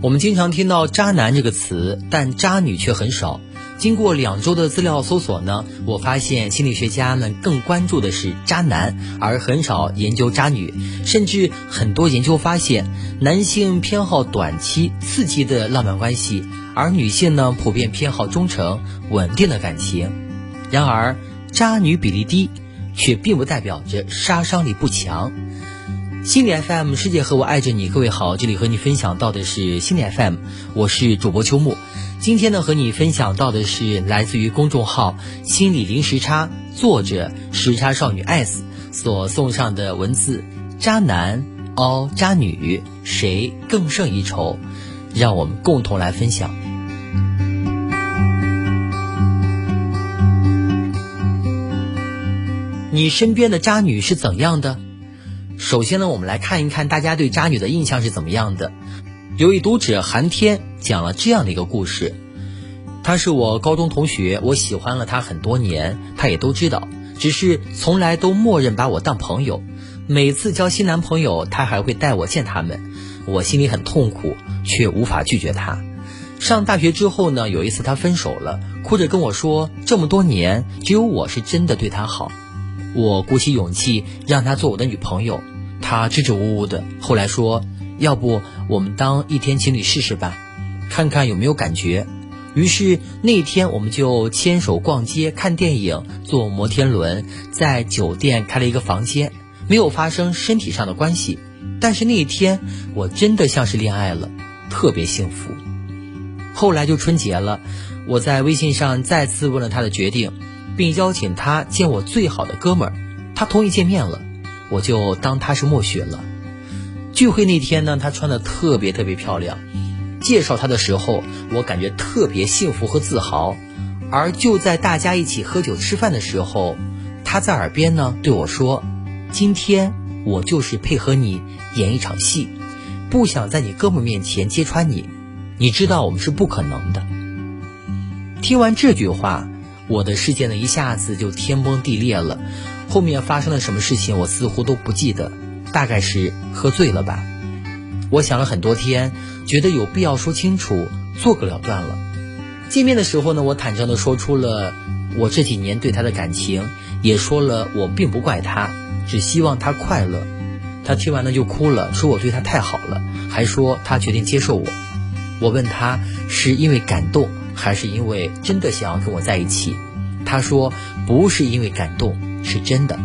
我们经常听到“渣男”这个词，但渣女却很少。经过两周的资料搜索呢，我发现心理学家们更关注的是渣男，而很少研究渣女。甚至很多研究发现，男性偏好短期刺激的浪漫关系，而女性呢普遍偏好忠诚稳定的感情。然而，渣女比例低，却并不代表着杀伤力不强。心理 FM 世界和我爱着你，各位好，这里和你分享到的是心理 FM，我是主播秋木。今天呢，和你分享到的是来自于公众号心理零时差，作者时差少女 S 所送上的文字：渣男哦，渣女，谁更胜一筹？让我们共同来分享。你身边的渣女是怎样的？首先呢，我们来看一看大家对渣女的印象是怎么样的。有一读者寒天讲了这样的一个故事，她是我高中同学，我喜欢了她很多年，她也都知道，只是从来都默认把我当朋友。每次交新男朋友，她还会带我见他们，我心里很痛苦，却无法拒绝她。上大学之后呢，有一次她分手了，哭着跟我说，这么多年只有我是真的对她好。我鼓起勇气让她做我的女朋友，他支支吾吾的。后来说，要不我们当一天情侣试试吧，看看有没有感觉。于是那天我们就牵手逛街、看电影、坐摩天轮，在酒店开了一个房间，没有发生身体上的关系。但是那一天我真的像是恋爱了，特别幸福。后来就春节了，我在微信上再次问了他的决定。并邀请他见我最好的哥们儿，他同意见面了，我就当他是默许了。聚会那天呢，他穿的特别特别漂亮，介绍他的时候，我感觉特别幸福和自豪。而就在大家一起喝酒吃饭的时候，他在耳边呢对我说：“今天我就是配合你演一场戏，不想在你哥们面前揭穿你，你知道我们是不可能的。”听完这句话。我的世界呢，一下子就天崩地裂了。后面发生了什么事情，我似乎都不记得，大概是喝醉了吧。我想了很多天，觉得有必要说清楚，做个了断了。见面的时候呢，我坦诚地说出了我这几年对他的感情，也说了我并不怪他，只希望他快乐。他听完了就哭了，说我对他太好了，还说他决定接受我。我问他是因为感动。还是因为真的想要跟我在一起，他说不是因为感动，是真的。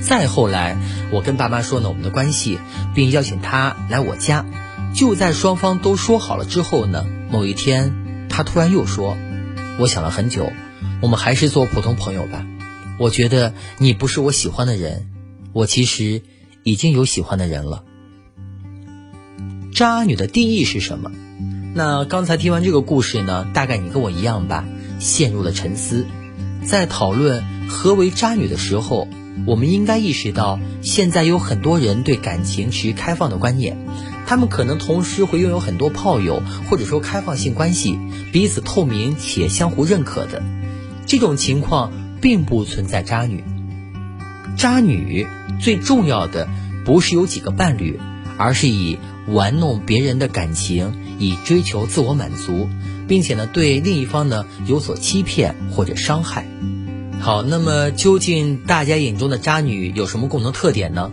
再后来，我跟爸妈说呢我们的关系，并邀请他来我家。就在双方都说好了之后呢，某一天他突然又说：“我想了很久，我们还是做普通朋友吧。我觉得你不是我喜欢的人，我其实已经有喜欢的人了。”渣女的定义是什么？那刚才听完这个故事呢，大概你跟我一样吧，陷入了沉思。在讨论何为渣女的时候，我们应该意识到，现在有很多人对感情持开放的观念，他们可能同时会拥有很多炮友，或者说开放性关系，彼此透明且相互认可的这种情况，并不存在渣女。渣女最重要的不是有几个伴侣，而是以玩弄别人的感情。以追求自我满足，并且呢，对另一方呢有所欺骗或者伤害。好，那么究竟大家眼中的渣女有什么共同特点呢？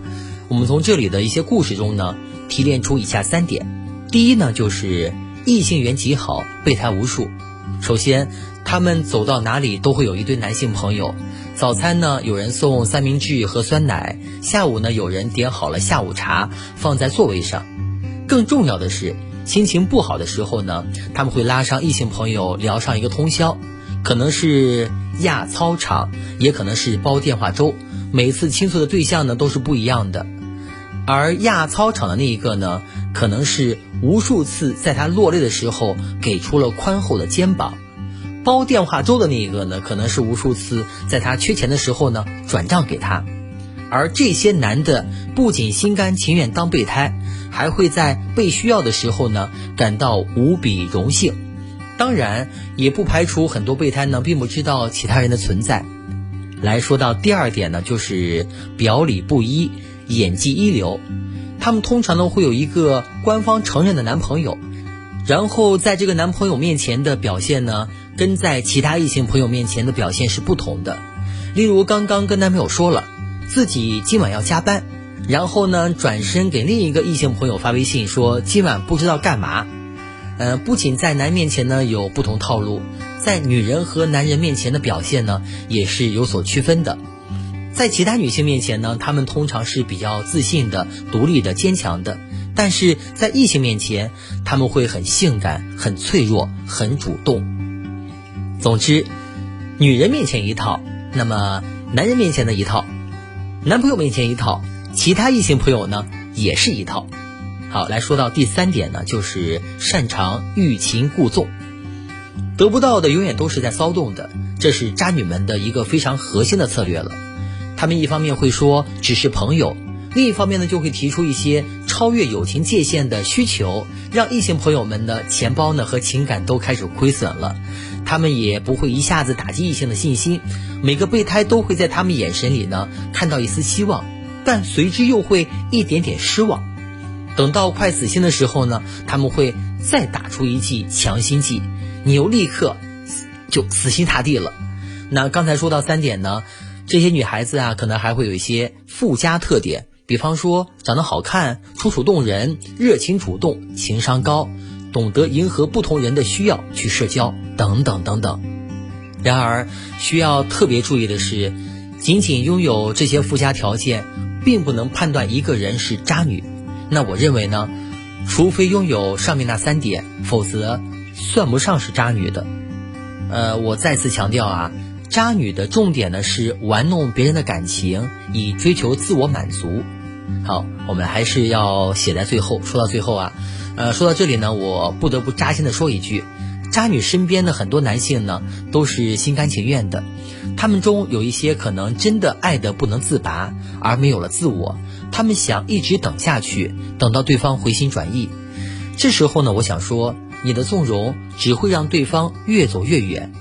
我们从这里的一些故事中呢提炼出以下三点。第一呢，就是异性缘极好，备胎无数。首先，他们走到哪里都会有一堆男性朋友。早餐呢，有人送三明治和酸奶；下午呢，有人点好了下午茶放在座位上。更重要的是。心情不好的时候呢，他们会拉上异性朋友聊上一个通宵，可能是亚操场，也可能是煲电话粥。每次倾诉的对象呢都是不一样的，而亚操场的那一个呢，可能是无数次在他落泪的时候给出了宽厚的肩膀；煲电话粥的那一个呢，可能是无数次在他缺钱的时候呢转账给他。而这些男的不仅心甘情愿当备胎，还会在被需要的时候呢感到无比荣幸。当然，也不排除很多备胎呢并不知道其他人的存在。来说到第二点呢，就是表里不一，演技一流。他们通常呢会有一个官方承认的男朋友，然后在这个男朋友面前的表现呢，跟在其他异性朋友面前的表现是不同的。例如，刚刚跟男朋友说了自己今晚要加班，然后呢转身给另一个异性朋友发微信说今晚不知道干嘛。呃，不仅在男面前呢有不同套路，在女人和男人面前的表现呢也是有所区分的。在其他女性面前呢，她们通常是比较自信的、独立的、坚强的；但是在异性面前，她们会很性感、很脆弱、很主动。总之，女人面前一套，那么男人面前的一套，男朋友面前一套，其他异性朋友呢也是一套。好，来说到第三点呢，就是擅长欲擒故纵，得不到的永远都是在骚动的，这是渣女们的一个非常核心的策略了。他们一方面会说只是朋友，另一方面呢就会提出一些超越友情界限的需求，让异性朋友们的钱包呢和情感都开始亏损了。他们也不会一下子打击异性的信心，每个备胎都会在他们眼神里呢看到一丝希望，但随之又会一点点失望。等到快死心的时候呢，他们会再打出一剂强心剂，你又立刻就死心塌地了。那刚才说到三点呢？这些女孩子啊，可能还会有一些附加特点，比方说长得好看、楚楚动人、热情主动、情商高、懂得迎合不同人的需要去社交等等等等。然而，需要特别注意的是，仅仅拥有这些附加条件，并不能判断一个人是渣女。那我认为呢，除非拥有上面那三点，否则算不上是渣女的。呃，我再次强调啊。渣女的重点呢是玩弄别人的感情，以追求自我满足。好，我们还是要写在最后。说到最后啊，呃，说到这里呢，我不得不扎心的说一句：渣女身边的很多男性呢，都是心甘情愿的。他们中有一些可能真的爱得不能自拔，而没有了自我。他们想一直等下去，等到对方回心转意。这时候呢，我想说，你的纵容只会让对方越走越远。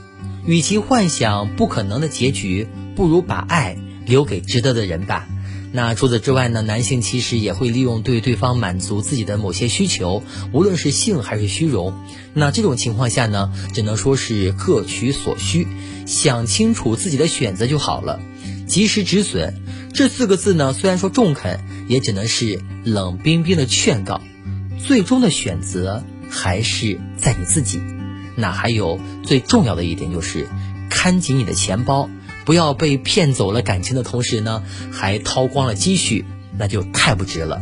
与其幻想不可能的结局，不如把爱留给值得的人吧。那除此之外呢？男性其实也会利用对对方满足自己的某些需求，无论是性还是虚荣。那这种情况下呢，只能说是各取所需，想清楚自己的选择就好了。及时止损这四个字呢，虽然说中肯，也只能是冷冰冰的劝告。最终的选择还是在你自己。那还有最重要的一点就是，看紧你的钱包，不要被骗走了感情的同时呢，还掏光了积蓄，那就太不值了。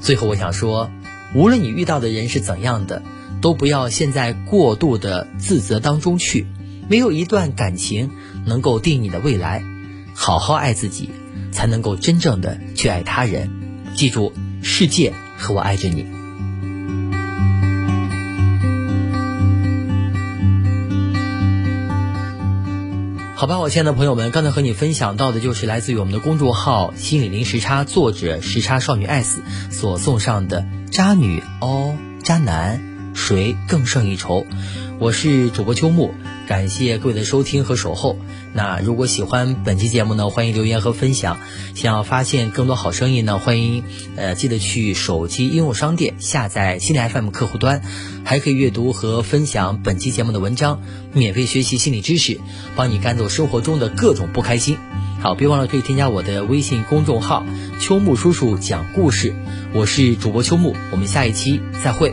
最后我想说，无论你遇到的人是怎样的，都不要陷在过度的自责当中去。没有一段感情能够定你的未来，好好爱自己，才能够真正的去爱他人。记住，世界和我爱着你。好吧，我亲爱的朋友们，刚才和你分享到的就是来自于我们的公众号“心理零时差”作者时差少女 S 所送上的“渣女哦，渣男谁更胜一筹”。我是主播秋木。感谢各位的收听和守候。那如果喜欢本期节目呢，欢迎留言和分享。想要发现更多好声音呢，欢迎呃记得去手机应用商店下载心理 FM 客户端，还可以阅读和分享本期节目的文章，免费学习心理知识，帮你赶走生活中的各种不开心。好，别忘了可以添加我的微信公众号“秋木叔叔讲故事”，我是主播秋木，我们下一期再会。